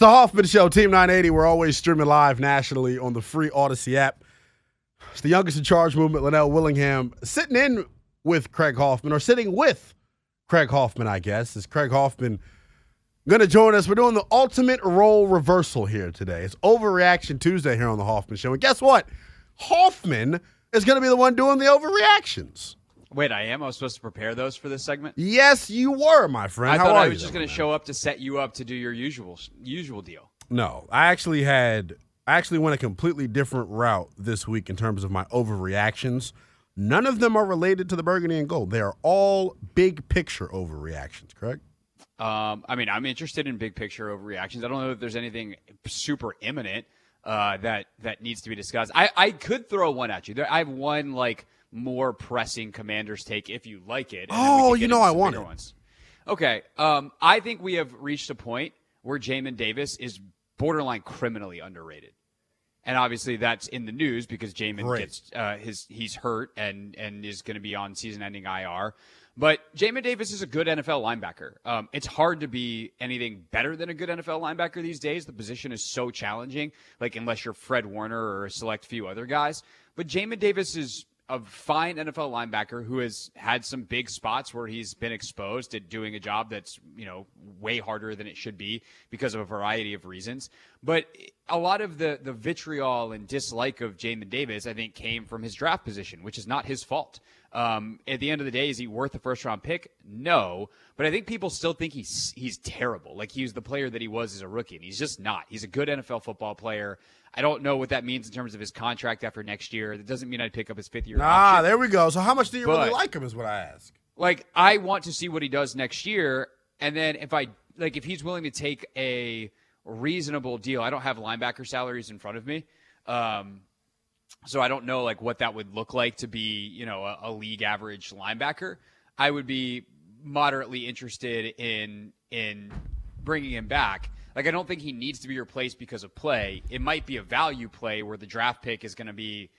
the Hoffman Show, Team 980. We're always streaming live nationally on the free Audacy app. It's the youngest in charge movement, Lynnell Willingham, sitting in with Craig Hoffman, or sitting with Craig Hoffman, I guess. Is Craig Hoffman going to join us? We're doing the ultimate role reversal here today. It's Overreaction Tuesday here on the Hoffman Show. And guess what? Hoffman is going to be the one doing the overreactions. Wait, I am. I was supposed to prepare those for this segment. Yes, you were, my friend. I How thought I was just going to show up to set you up to do your usual usual deal. No, I actually had I actually went a completely different route this week in terms of my overreactions. None of them are related to the burgundy and gold. They are all big picture overreactions, correct? Um, I mean, I'm interested in big picture overreactions. I don't know if there's anything super imminent uh, that that needs to be discussed. I, I could throw one at you. There, I have one like more pressing commander's take if you like it. and then we Oh, you know I want it. Ones. Okay. Um, I think we have reached a point where Jamin Davis is borderline criminally underrated. And obviously that's in the news because Jamin Great. gets uh, his he's hurt and and is going to be on season-ending IR. But Jamin Davis is a good NFL linebacker. Um, it's hard to be anything better than a good NFL linebacker these days. The position is so challenging. Like unless you're Fred Warner or a select few other guys. But Jamin Davis is a fine NFL linebacker who has had some big spots where he's been exposed at doing a job that's, you know, way harder than it should be because of a variety of reasons. But a lot of the, the vitriol and dislike of Jamin Davis, I think, came from his draft position, which is not his fault. Um, at the end of the day, is he worth a first round pick? No, but I think people still think he's he's terrible. Like he was the player that he was as a rookie, and he's just not. He's a good NFL football player. I don't know what that means in terms of his contract after next year. That doesn't mean I'd pick up his fifth year Ah, option. there we go. So how much do you really like him is what I ask. Like I want to see what he does next year, and then if I like if he's willing to take a reasonable deal. I don't have linebacker salaries in front of me. Um, so I don't know like what that would look like to be, you know, a, a league average linebacker. I would be moderately interested in in bringing him back. Like I don't think he needs to be replaced because of play. It might be a value play where the draft pick is going to be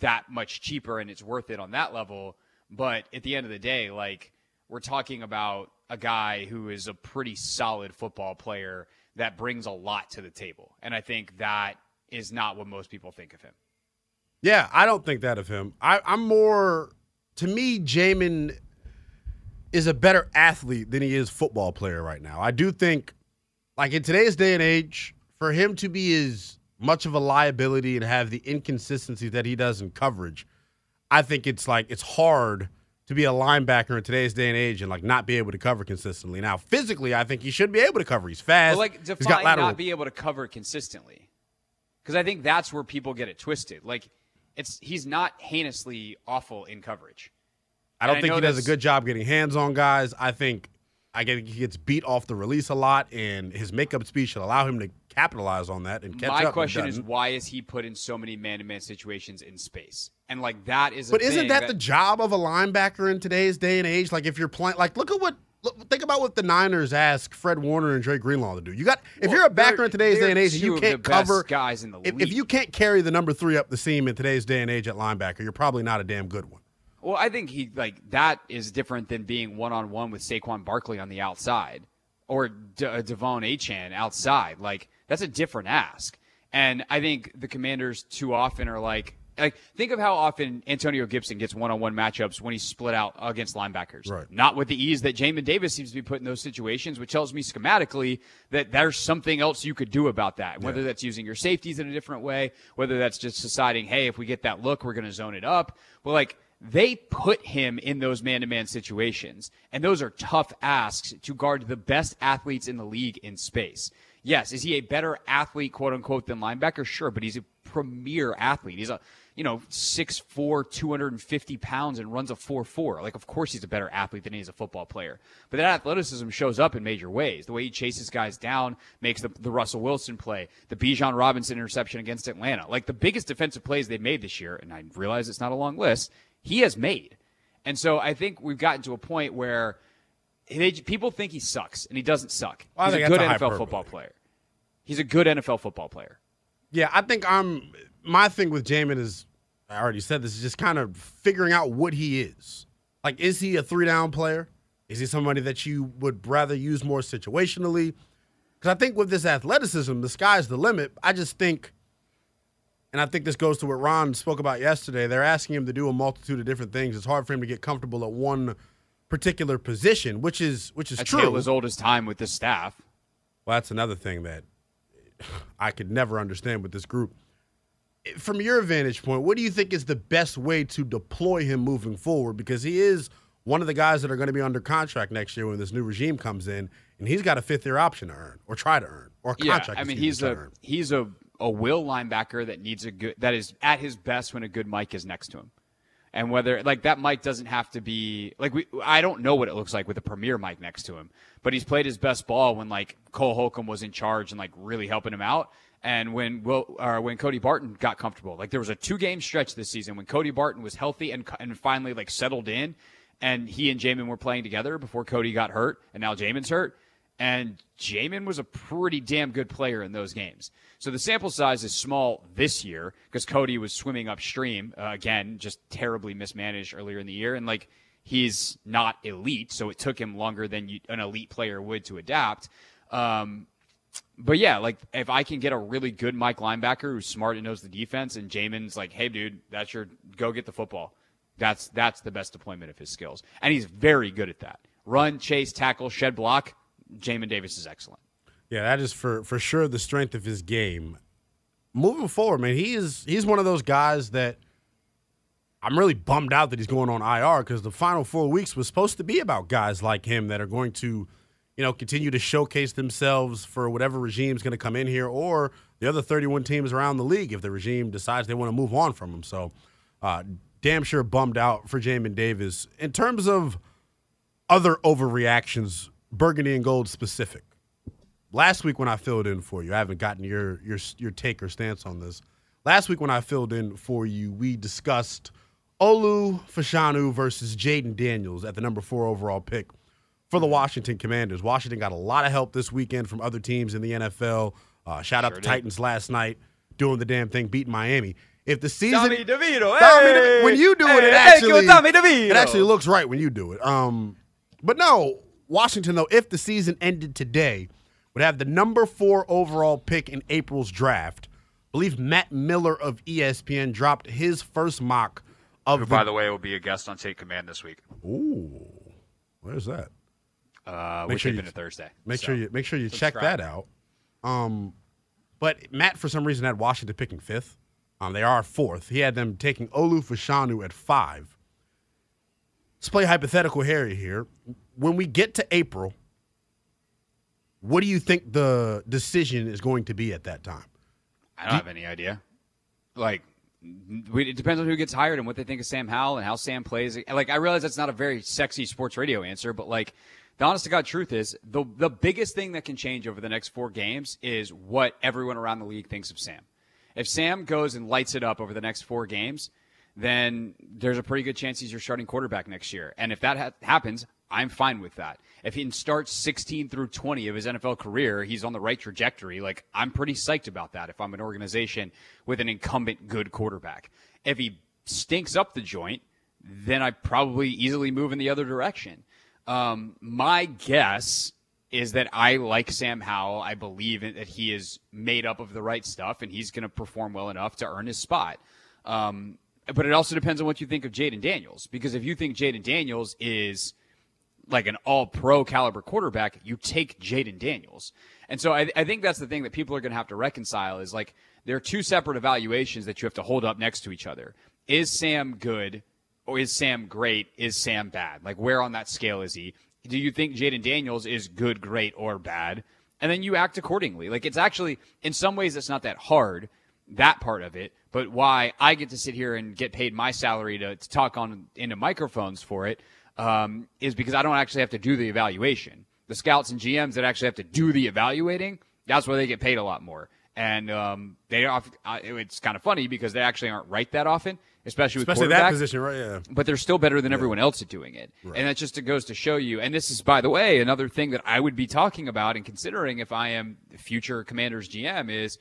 that much cheaper and it's worth it on that level. But at the end of the day, like we're talking about a guy who is a pretty solid football player that brings a lot to the table. And I think that is not what most people think of him. Yeah, I don't think that of him. I, I'm more to me, Jamin is a better athlete than he is football player right now. I do think, like in today's day and age, for him to be as much of a liability and have the inconsistency that he does in coverage, I think it's like it's hard to be a linebacker in today's day and age and like not be able to cover consistently. Now, physically, I think he should be able to cover. He's fast. But like He's got lateral. not be able to cover consistently. Because I think that's where people get it twisted. Like it's he's not heinously awful in coverage. I don't And think he does a good job getting hands on guys. I think I think he gets beat off the release a lot, and his makeup speed should allow him to capitalize on that and catch My up. My question is why is he put in so many man-to-man situations in space? And like that is. A but isn't thing that, the job of a linebacker in today's day and age? Like if you're playing, like look at what. Look, think about what the Niners ask Fred Warner and Dre Greenlaw to do. You got if Well, you're a backer in today's day and age and you can't cover guys in the if, if you can't carry the number three up the seam in today's day and age at linebacker, you're probably not a damn good one. Well, I think he like that is different than being one on one with Saquon Barkley on the outside or D- uh, De'Von Achane outside. Like that's a different ask. And I think the Commanders too often are like like think of how often Antonio Gibson gets one on one matchups when he's split out against linebackers. Right. Not with the ease that Jamin Davis seems to be put in those situations, which tells me schematically that there's something else you could do about that. Whether that's using your safeties in a different way, whether that's just deciding, hey, if we get that look, we're going to zone it up. Well, like they put him in those man-to-man situations, and those are tough asks to guard the best athletes in the league in space. Yes, is he a better athlete, quote unquote, than linebacker? Sure, but he's a premier athlete. He's a you know, 6'4", 250 pounds and runs a 4'4". Like, of course he's a better athlete than he is a football player. But that athleticism shows up in major ways. The way he chases guys down makes the, the Russell Wilson play, the Bijan Robinson interception against Atlanta. Like, the biggest defensive plays they've made this year, and I realize it's not a long list, he has made. And so I think we've gotten to a point where they, people think he sucks, and he doesn't suck. Well, he's a good a NFL hyperbole. football player. He's a good NFL football player. Yeah, I think I'm. My thing with Jamin is, I already said this, is just kind of figuring out what he is. Like, is he a three down player? Is he somebody that you would rather use more situationally? Because I think with this athleticism, the sky's the limit. I just think, and I think this goes to what Ron spoke about yesterday. They're asking him to do a multitude of different things. It's hard for him to get comfortable at one particular position, which is which is true. as old as time with this staff. Well, that's another thing that I could never understand with this group. From your vantage point, what do you think is the best way to deploy him moving forward? Because he is one of the guys that are going to be under contract next year when this new regime comes in, and he's got a fifth year option to earn or try to earn or a contract. Yeah, I mean he's a he's a a will linebacker that needs a good that is at his best when a good Mike is next to him. And whether like that Mike doesn't have to be like we I don't know what it looks like with a premier Mike next to him, but he's played his best ball when like Cole Holcomb was in charge and like really helping him out. And when Will or when Cody Barton got comfortable, like there was a two game stretch this season when Cody Barton was healthy and and finally like settled in, and he and Jamin were playing together before Cody got hurt, and now Jamin's hurt. And Jamin was a pretty damn good player in those games. So the sample size is small this year because Cody was swimming upstream uh, again, just terribly mismanaged earlier in the year, and like he's not elite, so it took him longer than you, an elite player would to adapt. Um, but yeah, like if I can get a really good Mike linebacker who's smart and knows the defense, and Jamin's like, "Hey, dude, that's your go get the football." That's that's the best deployment of his skills, and he's very good at that. Run, chase, tackle, shed block. Jamin Davis is excellent. Yeah, that is for for sure the strength of his game. Moving forward, man, he is he's one of those guys that I'm really bummed out that he's going on IR because the final four weeks was supposed to be about guys like him that are going to, you know, continue to showcase themselves for whatever regime's going to come in here or the other 31 teams around the league if the regime decides they want to move on from him. So, uh, damn sure bummed out for Jamin Davis in terms of other overreactions, burgundy and gold specific last week when I filled in for you, I haven't gotten your your your take or stance on this. Last week when I filled in for you, we discussed Olu Fashanu versus Jayden Daniels at the number four overall pick for the Washington Commanders. Washington got a lot of help this weekend from other teams in the NFL. Uh, shout out Sure to did. Titans last night doing the damn thing, beating Miami. If the season Tommy DeVito, Tommy hey! when you do it, Hey, it you, actually it actually looks right when you do it. Um, but no, Washington though, if the season ended today, would have the number four overall pick in April's draft. I believe Matt Miller of ESPN dropped his first mock of Who, the. by the way, will be a guest on Take Command this week, Ooh, where's that? uh, Make sure you- Thursday. Make So, sure you make sure you check that out. Um, but Matt for some reason had Washington picking fifth. Um, they are fourth. He had them taking Olu Fashanu at five. Let's play hypothetical Harry here. When we get to April, what do you think the decision is going to be at that time? I don't have any idea. Like, we, it depends on who gets hired and what they think of Sam Howell and how Sam plays. Like, I realize that's not a very sexy sports radio answer, but like, the honest to God truth is the the biggest thing that can change over the next four games is what everyone around the league thinks of Sam. If Sam goes and lights it up over the next four games, then there's a pretty good chance he's your starting quarterback next year. And if that ha- happens, I'm fine with that. If he starts 16 through 20 of his NFL career, he's on the right trajectory. Like, I'm pretty psyched about that if I'm an organization with an incumbent good quarterback. If he stinks up the joint, then I probably easily move in the other direction. Um, my guess is that I like Sam Howell. I believe that he is made up of the right stuff and he's going to perform well enough to earn his spot. Um, but it also depends on what you think of Jayden Daniels. Because if you think Jayden Daniels is like an all pro caliber quarterback, you take Jayden Daniels. And so I, I think that's the thing that people are going to have to reconcile is like there are two separate evaluations that you have to hold up next to each other. Is Sam good or is Sam great? Is Sam bad? Like where on that scale is he? Do you think Jayden Daniels is good, great, or bad? And then you act accordingly. Like it's actually, in some ways, it's not that hard, that part of it. But why I get to sit here and get paid my salary to, to talk on into microphones for it um, is because I don't actually have to do the evaluation. The scouts and GMs that actually have to do the evaluating, that's where they get paid a lot more. And um, they off, uh, it's kind of funny because they actually aren't right that often, especially with Especially that position, right? Yeah. but they're still better than everyone else at doing it. And that just goes to show you. And this is, by the way, another thing that I would be talking about and considering if I am the future Commanders GM is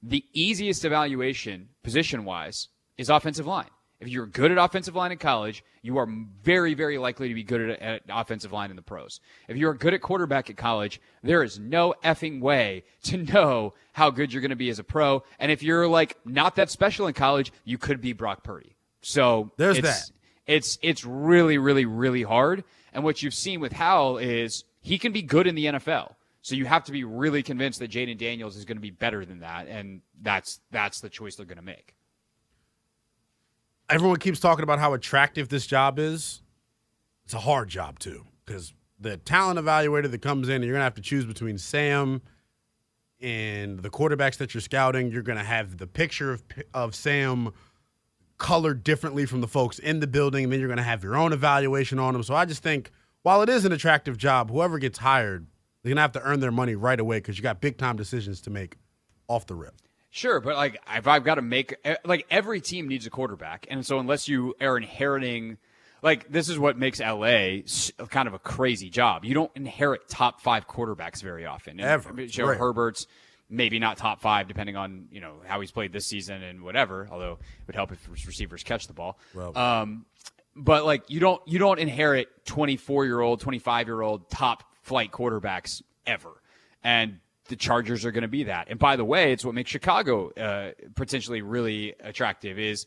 the easiest evaluation position wise is offensive line. If you're good at offensive line in college, you are very, very likely to be good at, at offensive line in the pros. If you're good at quarterback at college, there is no effing way to know how good you're going to be as a pro. And if you're like not that special in college, you could be Brock Purdy. So there's it's, that. It's it's really, really, really hard. And what you've seen with Howell is he can be good in the NFL. So you have to be really convinced that Jayden Daniels is going to be better than that, and that's that's the choice they're going to make everyone keeps talking about how attractive this job is. It's a hard job too, because the talent evaluator that comes in, you're gonna have to choose between Sam and the quarterbacks that you're scouting. You're gonna have the picture of of Sam colored differently from the folks in the building, and then you're gonna have your own evaluation on them. So I just think while it is an attractive job, whoever gets hired, they're gonna have to earn their money right away because you got big time decisions to make off the rip. Sure, but like if I've got to make eh, like every team needs a quarterback, and so unless you are inheriting, like this is what makes LA kind of a crazy job. You don't inherit top five quarterbacks very often. And Ever, Joe right. Herbert's maybe not top five, depending on you know how he's played this season and whatever. Although it would help if receivers catch the ball. Well, um, but like you don't you don't inherit 24 year old, 25 year old top flight quarterbacks ever, and the Chargers are going to be that. And by the way, it's what makes Chicago uh, potentially really attractive is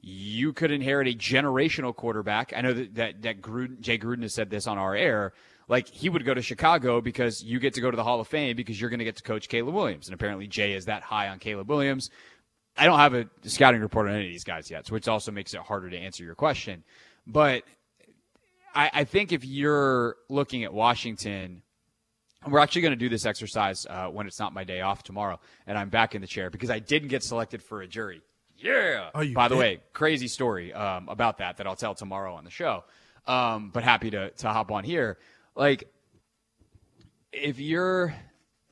you could inherit a generational quarterback. I know that that, that Gruden, Jay Gruden has said this on our air. Like he would go to Chicago because you get to go to the Hall of Fame because you're going to get to coach Caleb Williams, and apparently Jay is that high on Caleb Williams. I don't have a scouting report on any of these guys yet, so which also makes it harder to answer your question. But I, I think if you're looking at Washington we're actually going to do this exercise uh, when it's not my day off tomorrow, and I'm back in the chair because I didn't get selected for a jury. Yeah. Oh, By did? the way, crazy story um, about that that I'll tell tomorrow on the show. Um, but happy to to hop on here. Like, if you're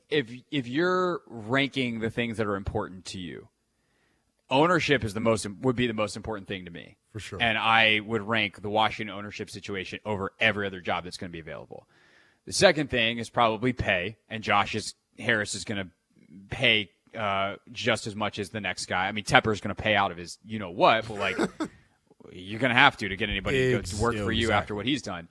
if if you're ranking the things that are important to you, ownership is the most would be the most important thing to me for sure. And I would rank the Washington ownership situation over every other job that's going to be available. The second thing is probably pay, and Josh is, Harris is going to pay uh, just as much as the next guy. I mean, Tepper is going to pay out of his, you know what, but like you're going to have to to get anybody to, to work for you after what he's done.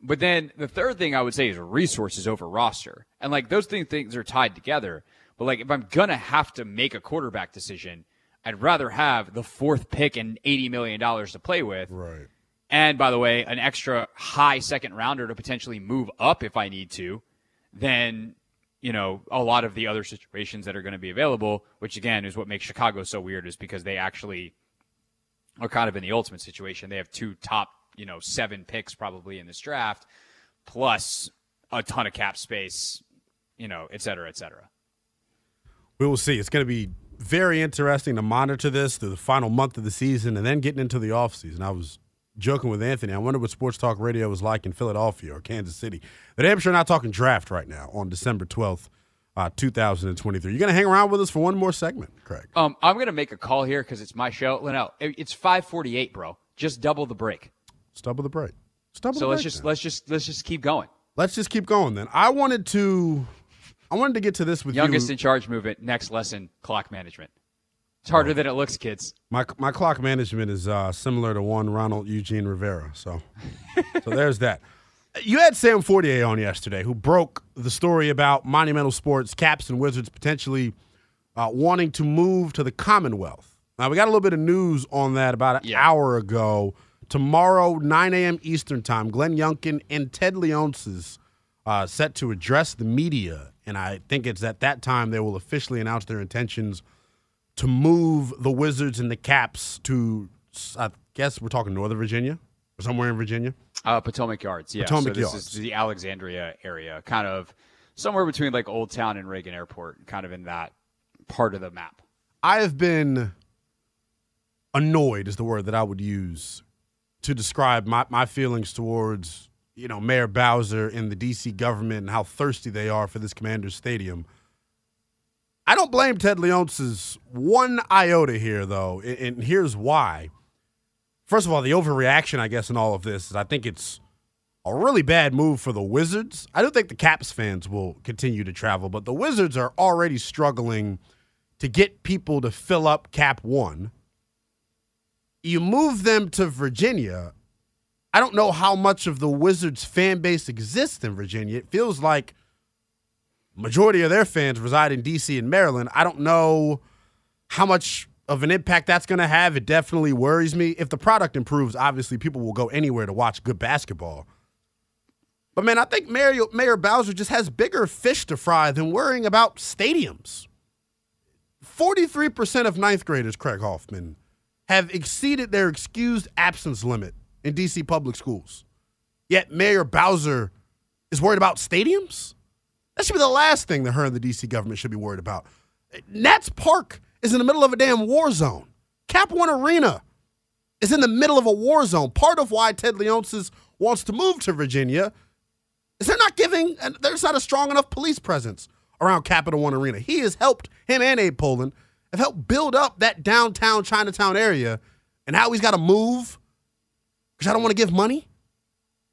But then the third thing I would say is resources over roster, and like those things, things are tied together. But like if I'm gonna have to make a quarterback decision, I'd rather have the fourth pick and eighty million dollars to play with, right? And by the way, an extra high second rounder to potentially move up if I need to, then you know a lot of the other situations that are going to be available. Which again is what makes Chicago so weird, is because they actually are kind of in the ultimate situation. They have two top you know seven picks probably in this draft, plus a ton of cap space, you know, et cetera, et cetera. We will see. It's going to be very interesting to monitor this through the final month of the season and then getting into the offseason. I was joking with Anthony. I wonder what sports talk radio was like in Philadelphia or Kansas City. But I'm sure not talking draft right now on December 12th, uh, 2023. You're going to hang around with us for one more segment, Craig. Um, I'm going to make a call here because it's my show. Lynnell, it's 548, bro. Just double the break. Just double the break. Just double so let's just let's just let's just keep going. Let's just keep going then. I wanted to I wanted to get to this with youngest you. in charge movement. Next lesson: clock management. It's harder than it looks, kids. My my clock management is uh, similar to one Ronald Eugene Rivera. So, so there's that. You had Sam Fortier on yesterday, who broke the story about Monumental Sports, Caps, and Wizards potentially uh, wanting to move to the Commonwealth. Now we got a little bit of news on that about an yeah. hour ago. Tomorrow, 9 a.m. Eastern Time, Glenn Youngkin and Ted Leonsis uh, set to address the media, and I think it's at that time they will officially announce their intentions to move the Wizards and the Caps to, I guess we're talking Northern Virginia or somewhere in Virginia? Uh, Potomac Yards, yeah. Potomac so this Yards. is the Alexandria area, kind of somewhere between like Old Town and Reagan Airport, kind of in that part of the map. I have been annoyed, is the word that I would use to describe my, my feelings towards, you know, Mayor Bowser and the D.C. government and how thirsty they are for this Commanders Stadium – I don't blame Ted Leonsis one iota here, though, and here's why. First of all, the overreaction, I guess, in all of this is I think it's a really bad move for the Wizards. I don't think the Caps fans will continue to travel, but the Wizards are already struggling to get people to fill up Cap One. You move them to Virginia. I don't know how much of the Wizards fan base exists in Virginia. It feels like majority of their fans reside in DC and Maryland. I don't know how much of an impact that's going to have. It definitely worries me. If the product improves, obviously people will go anywhere to watch good basketball. But man, I think Mayor, Mayor Bowser just has bigger fish to fry than worrying about stadiums. 43% of ninth graders, Craig Hoffman, have exceeded their excused absence limit in DC public schools. Yet Mayor Bowser is worried about stadiums? That should be the last thing that her and the DC government should be worried about. Nats Park is in the middle of a damn war zone. Cap One Arena is in the middle of a war zone. Part of why Ted Leonsis wants to move to Virginia is they're not giving, and there's not a strong enough police presence around Capital One Arena. He has helped, him and Abe Pollin, have helped build up that downtown Chinatown area. And how he's got to move because I don't want to give money.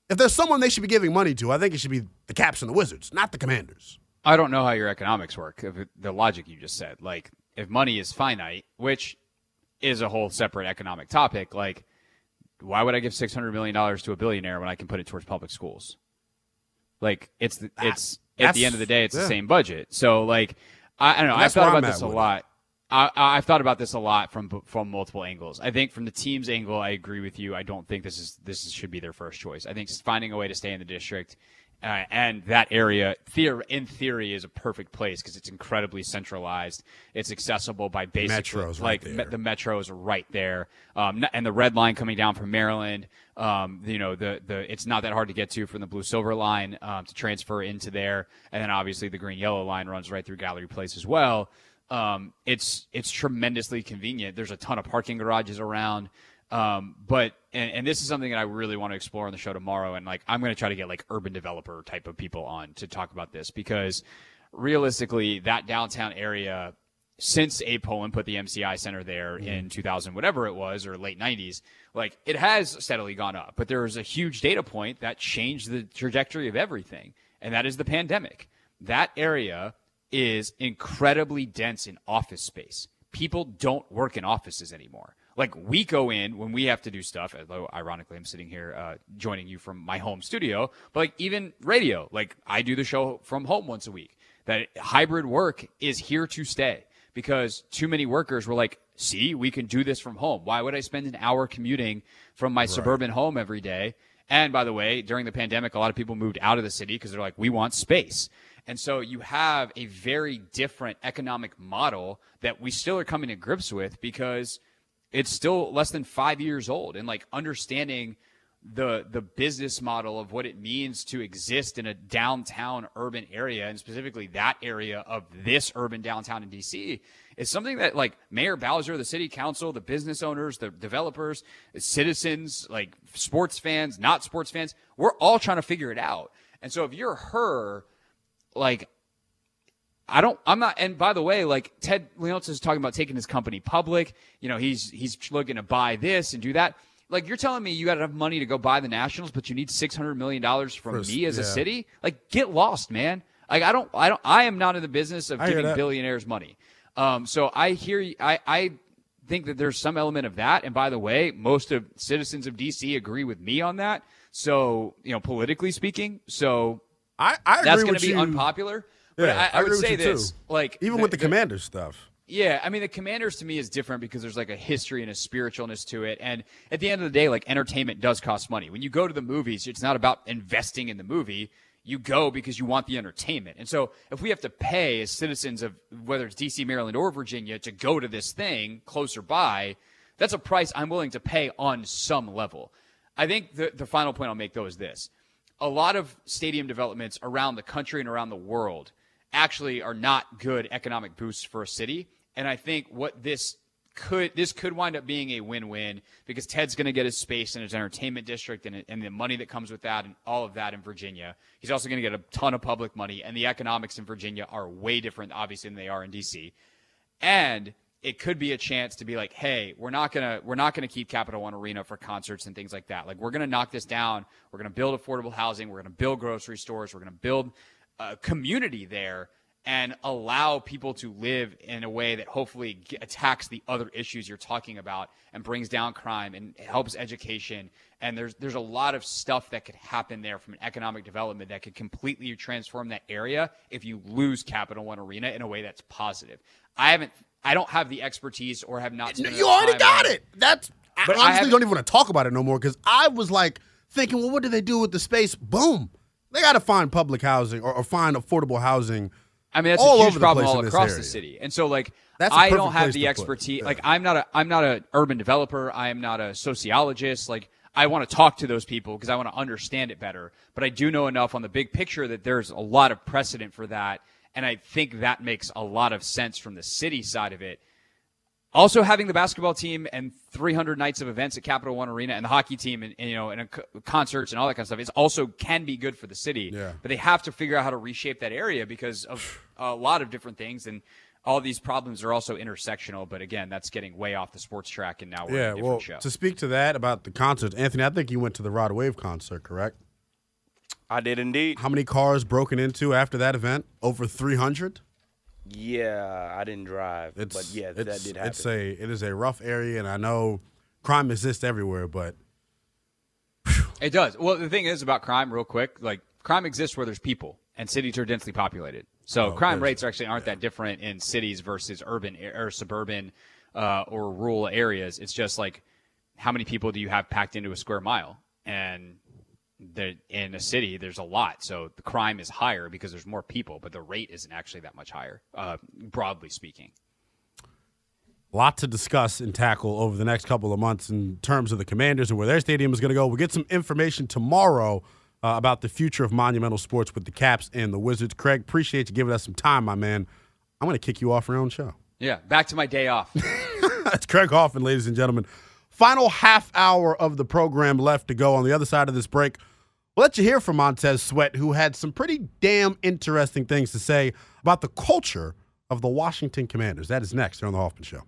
If there's someone they should be giving money to, I think it should be the Caps and the Wizards, not the Commanders. I don't know how your economics work. The logic you just said, like if money is finite, which is a whole separate economic topic, like why would I give six hundred million dollars to a billionaire when I can put it towards public schools? Like it's the, it's ah, at the end of the day, it's yeah. the same budget. So like I, I don't know. I've thought about this a lot. I, I've thought about this a lot from from multiple angles. I think from the team's angle, I agree with you. I don't think this is this is, should be their first choice. I think finding a way to stay in the district uh, and that area, theor- in theory, is a perfect place because it's incredibly centralized. It's accessible by basically Metro's like right me- the metro is right there, um, and the red line coming down from Maryland. Um, you know, the the it's not that hard to get to from the blue silver line um, to transfer into there, and then obviously the green yellow line runs right through Gallery Place as well. Um, it's it's tremendously convenient. There's a ton of parking garages around. Um, but and, and, this is something that I really want to explore on the show tomorrow. And like I'm going to try to get like urban developer type of people on to talk about this because realistically, that downtown area, since Abe Pollin put the MCI Center there mm-hmm. in 2000, whatever it was, or late 90s, like it has steadily gone up. But there was a huge data point that changed the trajectory of everything, and that is the pandemic. That area is incredibly dense in office space. People don't work in offices anymore like we go in when we have to do stuff. Although ironically, I'm sitting here uh, joining you from my home studio, but like even radio, like I do the show from home once a week. That hybrid work is here to stay because too many workers were like, "See, we can do this from home. Why would I spend an hour commuting from my right. suburban home every day?" And by the way, during the pandemic, a lot of people moved out of the city because they're like, "We want space." And so you have a very different economic model that we still are coming to grips with because it's still less than five years old and like understanding the the business model of what it means to exist in a downtown urban area and specifically that area of this urban downtown in DC is something that like Mayor Bowser, the city council, the business owners, the developers, the citizens, like sports fans, not sports fans, we're all trying to figure it out. And so if you're her, like I don't. I'm not. And by the way, like Ted Leonsis is talking about taking his company public. You know, he's he's looking to buy this and do that. Like you're telling me you got enough money to go buy the Nationals, but you need six hundred million dollars from First, me as yeah. a city. Like, get lost, man. Like I don't. I don't. I am not in the business of giving billionaires money. Um. So I hear. I. I think that there's some element of that. And by the way, most of citizens of DC agree with me on that. So you know, politically speaking, so I, I that's going to be you. unpopular. But yeah, I, I, would say this, too. like even the, with the, the commander stuff. Yeah, I mean the Commanders to me is different because there's like a history and a spiritualness to it, and at the end of the day, like entertainment does cost money. When you go to the movies, it's not about investing in the movie. You go because you want the entertainment. And so if we have to pay as citizens of whether it's DC, Maryland, or Virginia to go to this thing closer by, that's a price I'm willing to pay on some level. I think the, the final point I'll make though is this. A lot of stadium developments around the country and around the world actually are not good economic boosts for a city. And I think what this could this could wind up being a win-win because Ted's going to get his space in his entertainment district and, and the money that comes with that and all of that in Virginia. He's also going to get a ton of public money, and the economics in Virginia are way different, obviously, than they are in DC. And it could be a chance to be like, hey, we're not gonna we're not gonna keep Capital One Arena for concerts and things like that. Like we're gonna knock this down. We're gonna build affordable housing. We're gonna build grocery stores. We're gonna build uh, community there. and allow people to live in a way that hopefully attacks the other issues you're talking about and brings down crime and helps education and there's there's a lot of stuff that could happen there from an economic development that could completely transform that area if you lose Capital One Arena in a way that's positive. I haven't I don't have the expertise or have not. You already got it. That's But I I honestly haven't- don't even want to talk about it no more because I was like thinking, well, what do they do with the space? Boom, they got to find public housing or, or find affordable housing. I mean, that's all a huge problem all across the city. And so, like, That's I don't have the to put it. expertise. Yeah. Like, I'm not a I'm not a urban developer. I am not a sociologist. Like, I want to talk to those people because I want to understand it better. But I do know enough on the big picture that there's a lot of precedent for that, and I think that makes a lot of sense from the city side of it. Also, having the basketball team and 300 nights of events at Capital One Arena and the hockey team and, and, you know and concerts and all that kind of stuff is also can be good for the city. Yeah. But they have to figure out how to reshape that area because of a lot of different things and all these problems are also intersectional. But again, that's getting way off the sports track and now we're Yeah, in a different well, show. to speak to that about the concerts, Anthony, I think you went to the Rod Wave concert, correct? I did indeed. How many cars broken into after that event? Over three hundred. Yeah, I didn't drive, It's but yeah, that did happen. It's a it is a rough area, and I know crime exists everywhere, but It does. Well, the thing is about crime, real quick, like crime exists where there's people, and cities are densely populated. So Oh, crime rates actually aren't that different in cities versus urban or suburban uh, or rural areas. It's just like how many people do you have packed into a square mile, and there, in a city there's a lot, so the crime is higher because there's more people, but the rate isn't actually that much higher, uh, broadly speaking. a lot to discuss and tackle over the next couple of months in terms of the Commanders and where their stadium is going to go. We'll get some information tomorrow uh, about the future of monumental sports with the Caps and the Wizards. Craig, appreciate you giving us some time, my man. I'm going to kick you off your own show. Yeah, back to my day off. That's Craig Hoffman, ladies and gentlemen. Final half hour of the program left to go. On the other side of this break, we'll let you hear from Montez Sweat, who had some pretty damn interesting things to say about the culture of the Washington Commanders. That is next here on The Hoffman Show.